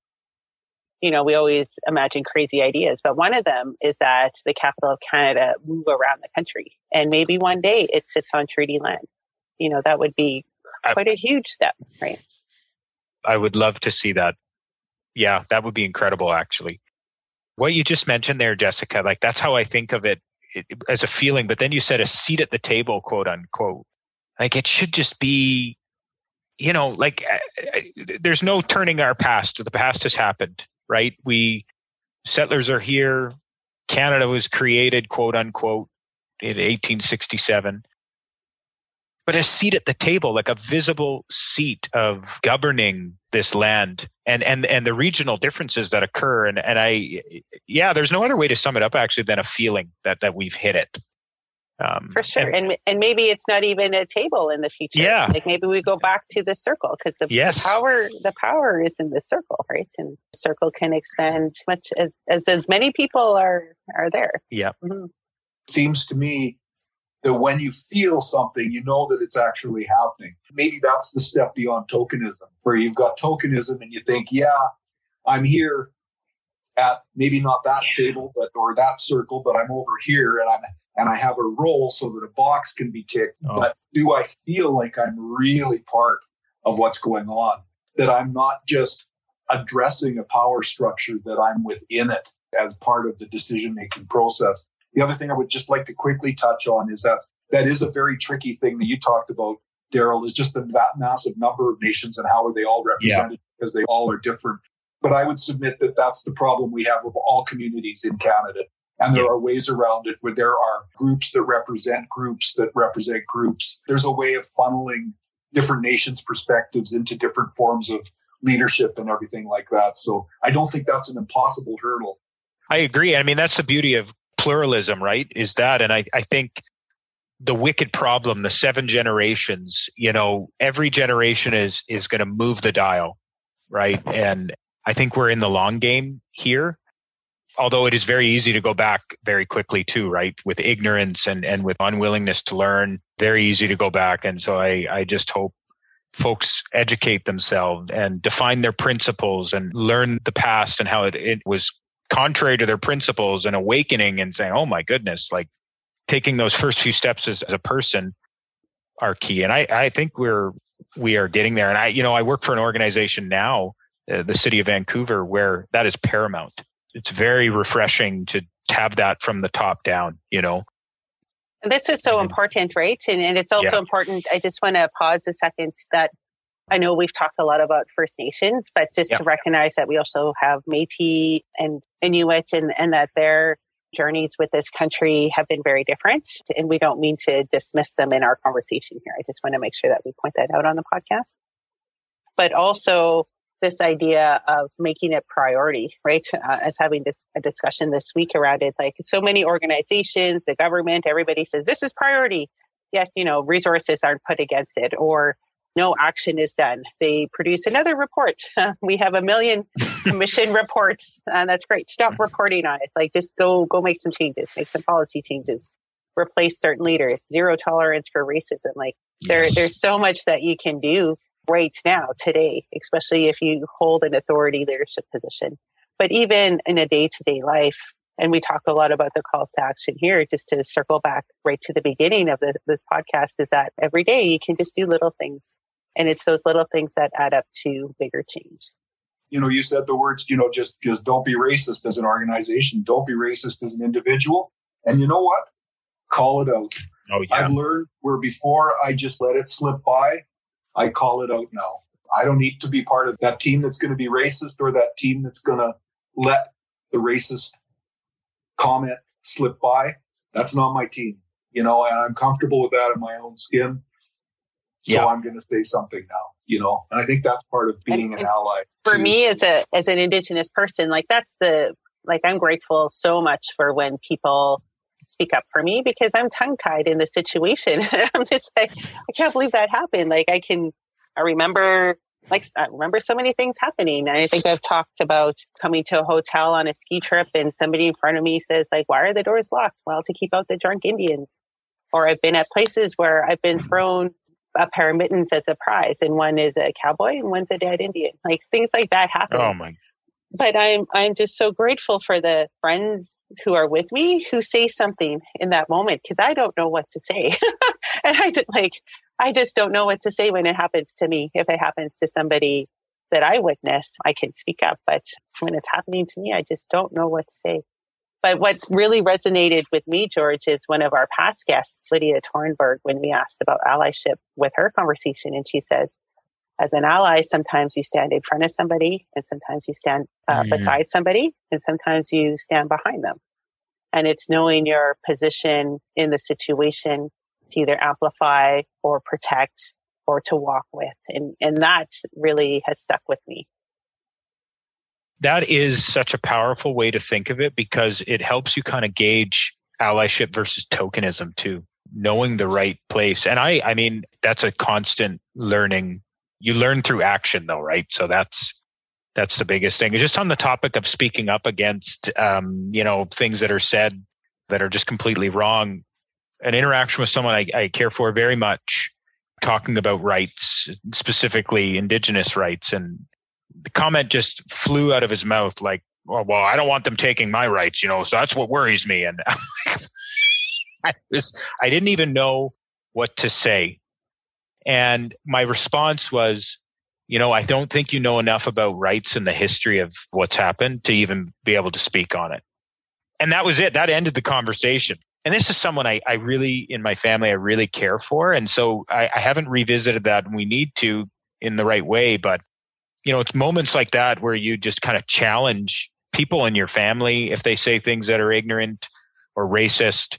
you know, we always imagine crazy ideas, but one of them is that the capital of Canada move around the country and maybe one day it sits on treaty land. You know, that would be quite a huge step, right? I would love to see that. Yeah, that would be incredible, actually. What you just mentioned there, Jessica, like that's how I think of it, as a feeling. But then you said a seat at the table, quote unquote. Like it should just be, you know, like uh, there's no turning our past. The past has happened, right? We settlers are here. Canada was created, quote unquote, in 1867 but a seat at the table, like a visible seat of governing this land and and and the regional differences that occur. And and I, yeah, there's no other way to sum it up actually than a feeling that that we've hit it. Um, For sure, and, and, and maybe it's not even a table in the future. Yeah, like maybe we go back to the circle because the, yes. the power the power is in the circle, right? And the circle can expand much as as as many people are are there. Yeah, mm-hmm. seems to me that when you feel something, you know that it's actually happening. Maybe that's the step beyond tokenism, where you've got tokenism and you think, yeah, I'm here at maybe not that table, but or that circle, but I'm over here and I'm and I have a role so that a box can be ticked. Oh. But do I feel like I'm really part of what's going on? That I'm not just addressing a power structure, that I'm within it as part of the decision making process. The other thing I would just like to quickly touch on is that that is a very tricky thing that you talked about, Darryl, is just the that massive number of nations and how are they all represented yeah. because they all are different. But I would submit that that's the problem we have with all communities in Canada. And there are ways around it where there are groups that represent groups that represent groups. There's a way of funneling different nations' perspectives into different forms of leadership and everything like that. So I don't think that's an impossible hurdle. I agree. I mean, that's the beauty of pluralism, right? Is that, and I, I think the wicked problem, the seven generations, you know, every generation is is going to move the dial, right? And I think we're in the long game here. Although it is very easy to go back very quickly too, right? With ignorance and, and with unwillingness to learn, very easy to go back. And so I, I just hope folks educate themselves and define their principles and learn the past and how it, it was contrary to their principles and awakening and saying, oh my goodness, like taking those first few steps as, as a person are key. And I, I think we're, we are getting there. And I, you know, I work for an organization now, uh, the city of Vancouver, where that is paramount. It's very refreshing to have that from the top down, you know. This is so important, right? And, and it's also yeah. important. I just want to pause a second that I know we've talked a lot about First Nations, but just to recognize that we also have Métis and Inuit and, and that their journeys with this country have been very different. And we don't mean to dismiss them in our conversation here. I just want to make sure that we point that out on the podcast. But also this idea of making it priority, right? Uh, as having this a discussion this week around it, like so many organizations, the government, everybody says this is priority, yet you know resources aren't put against it, or no action is done. They produce another report. we have a million commission reports, and that's great. Stop reporting on it. Like just go go make some changes, make some policy changes, replace certain leaders. Zero tolerance for racism. Like there, yes. there's so much that you can do right now today, especially if you hold an authority leadership position. But even in a day to day life, and we talk a lot about the calls to action here, just to circle back right to the beginning of the, this podcast, is that every day you can just do little things. And it's those little things that add up to bigger change. You know you said the words you know just just don't be racist as an organization. Don't be racist as an individual. And you know what? Call it out. Oh, yeah. i've learned where before i just let it slip by i call it out now. I don't need to be part of that team that's going to be racist or that team that's going to let the racist comment slip by that's not my team you know and i'm comfortable with that in my own skin so yeah. I'm going to say something now, you know, and I think that's part of being and, an ally. For too. me as a, as an indigenous person, like that's the, like I'm grateful so much for when people speak up for me because I'm tongue tied in the situation. I'm just like, I can't believe that happened. Like I can, I remember like I remember so many things happening. And I think I've talked about coming to a hotel on a ski trip and somebody in front of me says like, why are the doors locked? Well, to keep out the drunk Indians. Or I've been at places where I've been thrown a pair of mittens as a prize, and one is a cowboy and one's a dead Indian. Like things like that happen. Oh my! but I'm I'm just so grateful for the friends who are with me who say something in that moment because I don't know what to say, and I did, like I just don't know what to say when it happens to me. If it happens to somebody that I witness, I can speak up, but when it's happening to me, I just don't know what to say. But what really resonated with me, George, is one of our past guests, Lydia Tornberg, when we asked about allyship with her conversation, and she says, as an ally, sometimes you stand in front of somebody and sometimes you stand uh, mm. beside somebody and sometimes you stand behind them. And it's knowing your position in the situation to either amplify or protect or to walk with. And, and that really has stuck with me. That is such a powerful way to think of it because it helps you kind of gauge allyship versus tokenism too knowing the right place and i i mean that's a constant learning you learn through action though, right? So that's that's the biggest thing. Just on the topic of speaking up against, um, you know, things that are said that are just completely wrong. An interaction with someone I, I care for very much, talking about rights, specifically Indigenous rights, and the comment just flew out of his mouth like, "Well, well, I don't want them taking my rights," you know. So that's what worries me. And I was, I didn't even know what to say and my response was, you know, I don't think you know enough about rights and the history of what's happened to even be able to speak on it. And that was it. That ended the conversation. And this is someone I, I really, in my family, I really care for. And so I, I haven't revisited that and we need to in the right way. But, you know, it's moments like that where you just kind of challenge people in your family if they say things that are ignorant or racist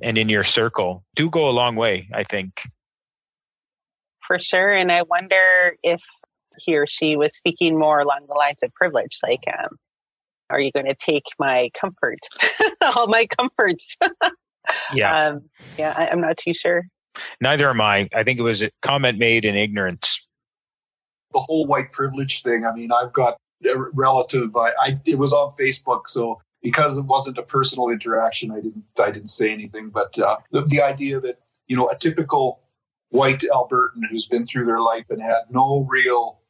and in your circle do go a long way, I think for sure. And I wonder if he or she was speaking more along the lines of privilege, like, um, are you going to take my comfort, all my comforts? yeah. Um, yeah, I, I'm not too sure. Neither am I. I think it was a comment made in ignorance. The whole white privilege thing. I mean, I've got a relative. I, I it was on Facebook, so because it wasn't a personal interaction, I didn't I didn't say anything. But uh, the, the idea that you know a typical white Albertan who's been through their life and had no real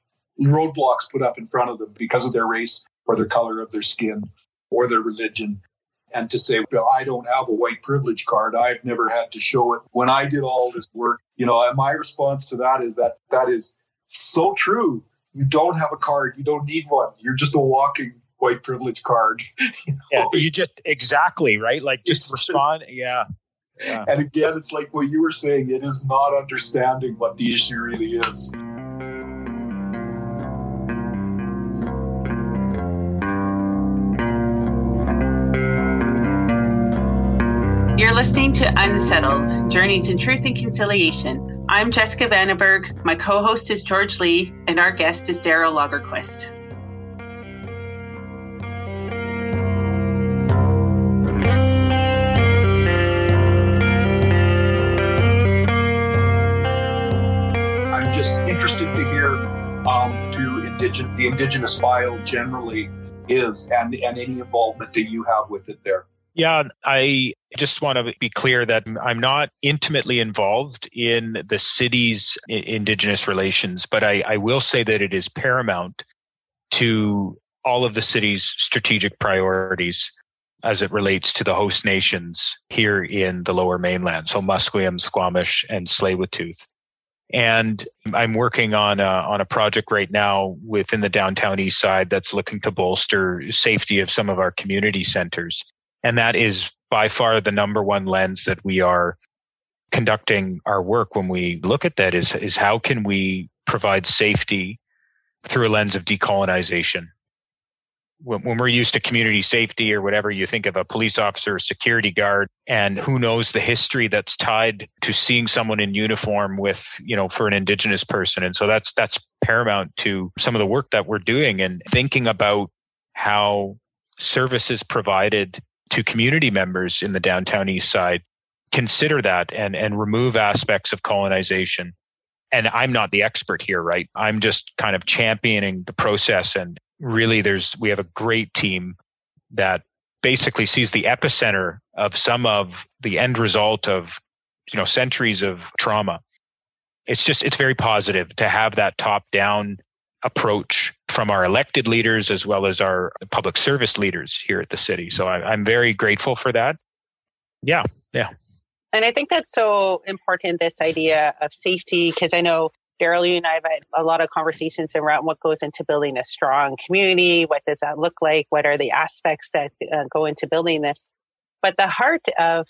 roadblocks put up in front of them because of their race or their color of their skin or their religion. And to say, well, I don't have a white privilege card. I've never had to show it. When I did all this work, you know, my response to that is that that is so true. You don't have a card. You don't need one. You're just a walking white privilege card. you know? Yeah, you just exactly right. Like just respond. Yeah, yeah. And again, it's like what you were saying, it is not understanding what the issue really is. Listening to Unsettled Journeys in Truth and Conciliation. I'm Jessica Vandenberg. My co host is George Lee, and our guest is Darryl Lagerquist. I'm just interested to um, indigent, the indigenous file generally is and, and any involvement that you have with it there. Yeah, I just want to be clear that I'm not intimately involved in the city's Indigenous relations, but I, I, will say that it is paramount to all of the city's strategic priorities as it relates to the host nations here in the lower mainland. So Musqueam, Squamish, and Tsleil-Waututh. And I'm working on a, on a project right now within the downtown east side that's looking to bolster safety of some of our community centers. And that is by far the number one lens that we are conducting our work when we look at that is, is how can we provide safety through a lens of decolonization when, when we're used to community safety or whatever, you think of a police officer, a security guard, and who knows the history that's tied to seeing someone in uniform with, you know, for an indigenous person. And so that's, that's paramount to some of the work that we're doing and thinking about how services provided to community members in the downtown east side consider that and, and remove aspects of colonization and I'm not the expert here, right? I'm just kind of championing the process and really there's we have a great team that basically sees the epicenter of some of the end result of you know centuries of trauma it's just it's very positive to have that top down approach from our elected leaders as well as our public service leaders here at the city. So I, I'm very grateful for that. Yeah, yeah. And I think that's so important this idea of safety, because I know Darryl, you and I have had a lot of conversations around what goes into building a strong community. What does that look like? What are the aspects that uh, go into building this? But the heart of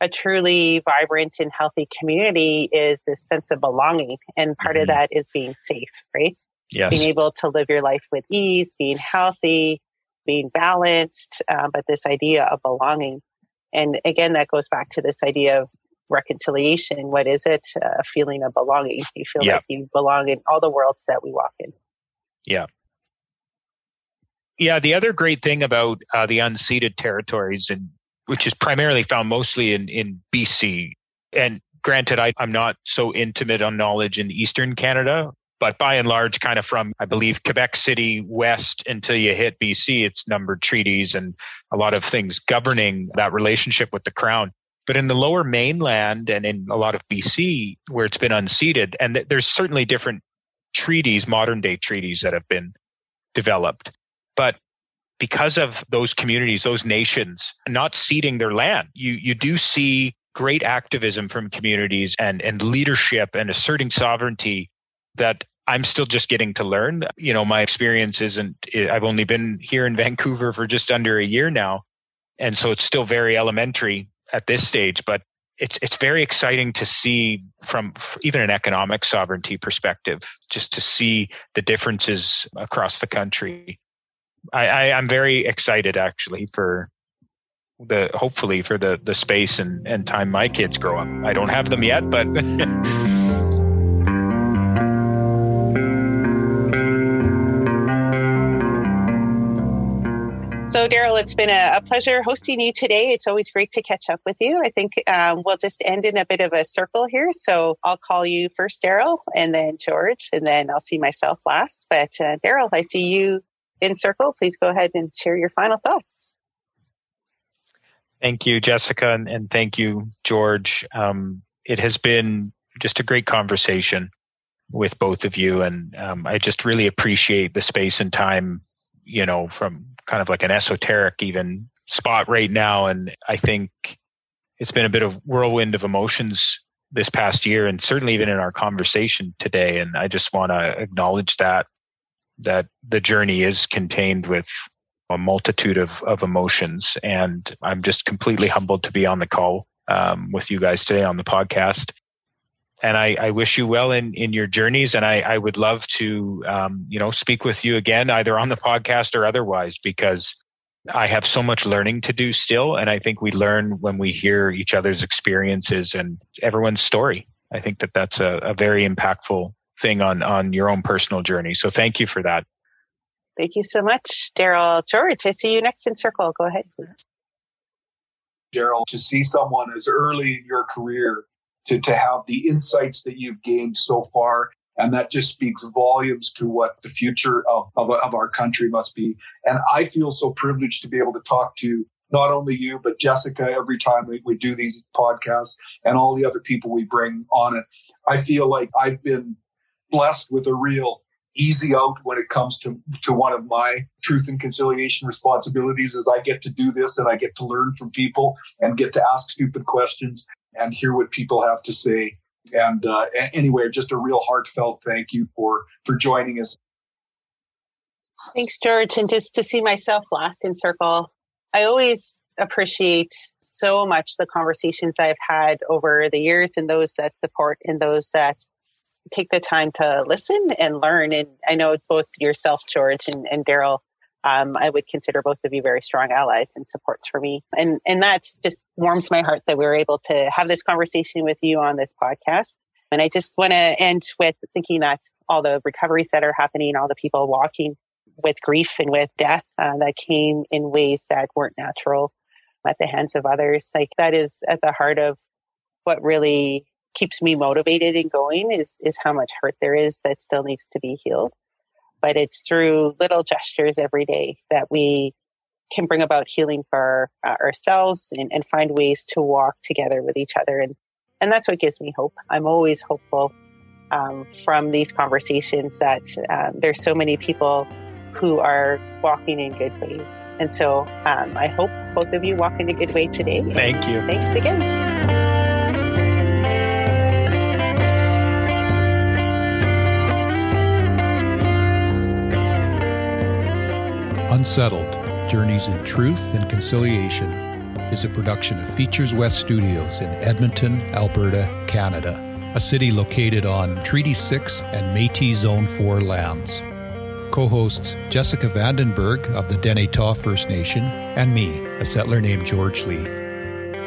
a truly vibrant and healthy community is this sense of belonging. And part mm-hmm. of that is being safe, right? Yes. Being able to live your life with ease, being healthy, being balanced, uh, but this idea of belonging. And again, that goes back to this idea of reconciliation. What is it? A feeling of belonging. You feel like you belong in all the worlds that we walk in. Yeah. Yeah. The other great thing about uh, the unceded territories, and which is primarily found mostly in, in BC, and granted, I, I'm not so intimate on knowledge in Eastern Canada, but by and large, kind of from, I believe, Quebec City west until you hit BC, it's numbered treaties and a lot of things governing that relationship with the crown. But in the lower mainland and in a lot of BC, where it's been unceded, and th- there's certainly different treaties, modern day treaties that have been developed. But because of those communities, those nations not ceding their land, you, you do see great activism from communities and, and leadership and asserting sovereignty that I'm still just getting to learn. You know, my experience isn't, I've only been here in Vancouver for just under a year now. And so it's still very elementary at this stage, but it's it's very exciting to see from even an economic sovereignty perspective, just to see the differences across the country. I, I am very excited actually for the hopefully for the the space and and time my kids grow up. I don't have them yet, but So, Darryl, it's been a, a, pleasure hosting you today. It's always great to catch up with you. I think um, we'll just end in a bit of a circle here. So, I'll call you first, Darryl, and then George, and then I'll see myself last. But, uh, Darryl, I see you in circle. Please go ahead and share your final thoughts. Thank you, Jessica, and, and thank you, George. Um, it has been just a great conversation with both of you, and um, I just really appreciate the space and time you know, from kind of like an esoteric even spot right now. And I think it's been a bit of whirlwind of emotions this past year and certainly even in our conversation today. And I just want to acknowledge that, that the journey is contained with a multitude of, of emotions. And I'm just completely humbled to be on the call um, with you guys today on the podcast and I, I, wish you well in, in your journeys. And I, I would love to, um, you know, speak with you again, either on the podcast or otherwise, because I have so much learning to do still. And I think we learn when we hear each other's experiences and everyone's story. I think that that's a, a very impactful thing on, on your own personal journey. So thank you for that. Thank you so much, Darryl. George, I see you next in circle. Go ahead, please. Darryl, to see someone as early in your career to, to have the insights that you've gained so far. And that just speaks volumes to what the future of, of, of our country must be. And I feel so privileged to be able to talk to not only you, but Jessica every time we, we do these podcasts and all the other people we bring on it. I feel like I've been blessed with a real easy out when it comes to, to one of my truth and conciliation responsibilities is I get to do this and I get to learn from people and get to ask stupid questions and hear what people have to say. And uh, anyway, just a real heartfelt thank you for for joining us. Thanks, George. And just to see myself last in circle, I always appreciate so much the conversations I've had over the years and those that support and those that take the time to listen and learn. And I know both yourself, George, and, and Darryl um, I would consider both of you very strong allies and supports for me. And, and that just warms my heart that we were able to have this conversation with you on this podcast. And I just want to end with thinking that all the recoveries that are happening, all the people walking with grief and with death uh, that came in ways that weren't natural at the hands of others, like that is at the heart of what really keeps me motivated and going is, is how much hurt there is that still needs to be healed but it's through little gestures every day that we can bring about healing for uh, ourselves and, and, find ways to walk together with each other. And, and that's what gives me hope. I'm always hopeful um, from these conversations that um, there's so many people who are walking in good ways. And so um, I hope both of you walk in a good way today. Thank you. Thanks again. Unsettled Journeys in Truth and Conciliation is a production of Features West Studios in Edmonton, Alberta, Canada, a city located on Treaty 6 and Metis Zone 4 lands. Co hosts Jessica Vandenberg of the Dene Denetah First Nation and me, a settler named George Lee.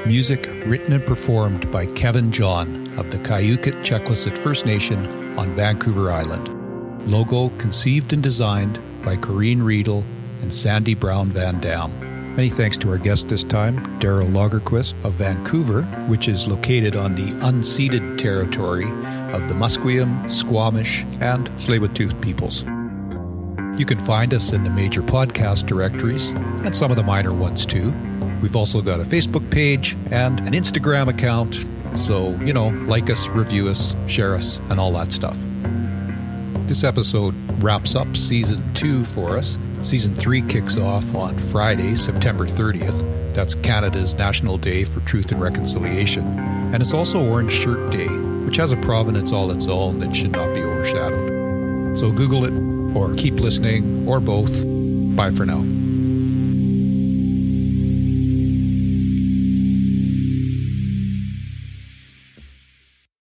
Music written and performed by Kevin John of the Cayucit Checklisset First Nation on Vancouver Island. Logo conceived and designed by Corrine Riedel and Sandy Brown Van Dam. Many thanks to our guest this time, Darryl Lagerquist of Vancouver, which is located on the unceded territory of the Musqueam, Squamish, and Tsleil-Waututh peoples. You can find us in the major podcast directories and some of the minor ones too. We've also got a Facebook page and an Instagram account, so, you know, like us, review us, share us, and all that stuff. This episode wraps up season two for us. Season 3 kicks off on Friday, September 30th. That's Canada's National Day for Truth and Reconciliation. And it's also Orange Shirt Day, which has a provenance all its own that should not be overshadowed. So Google it, or keep listening, or both. Bye for now.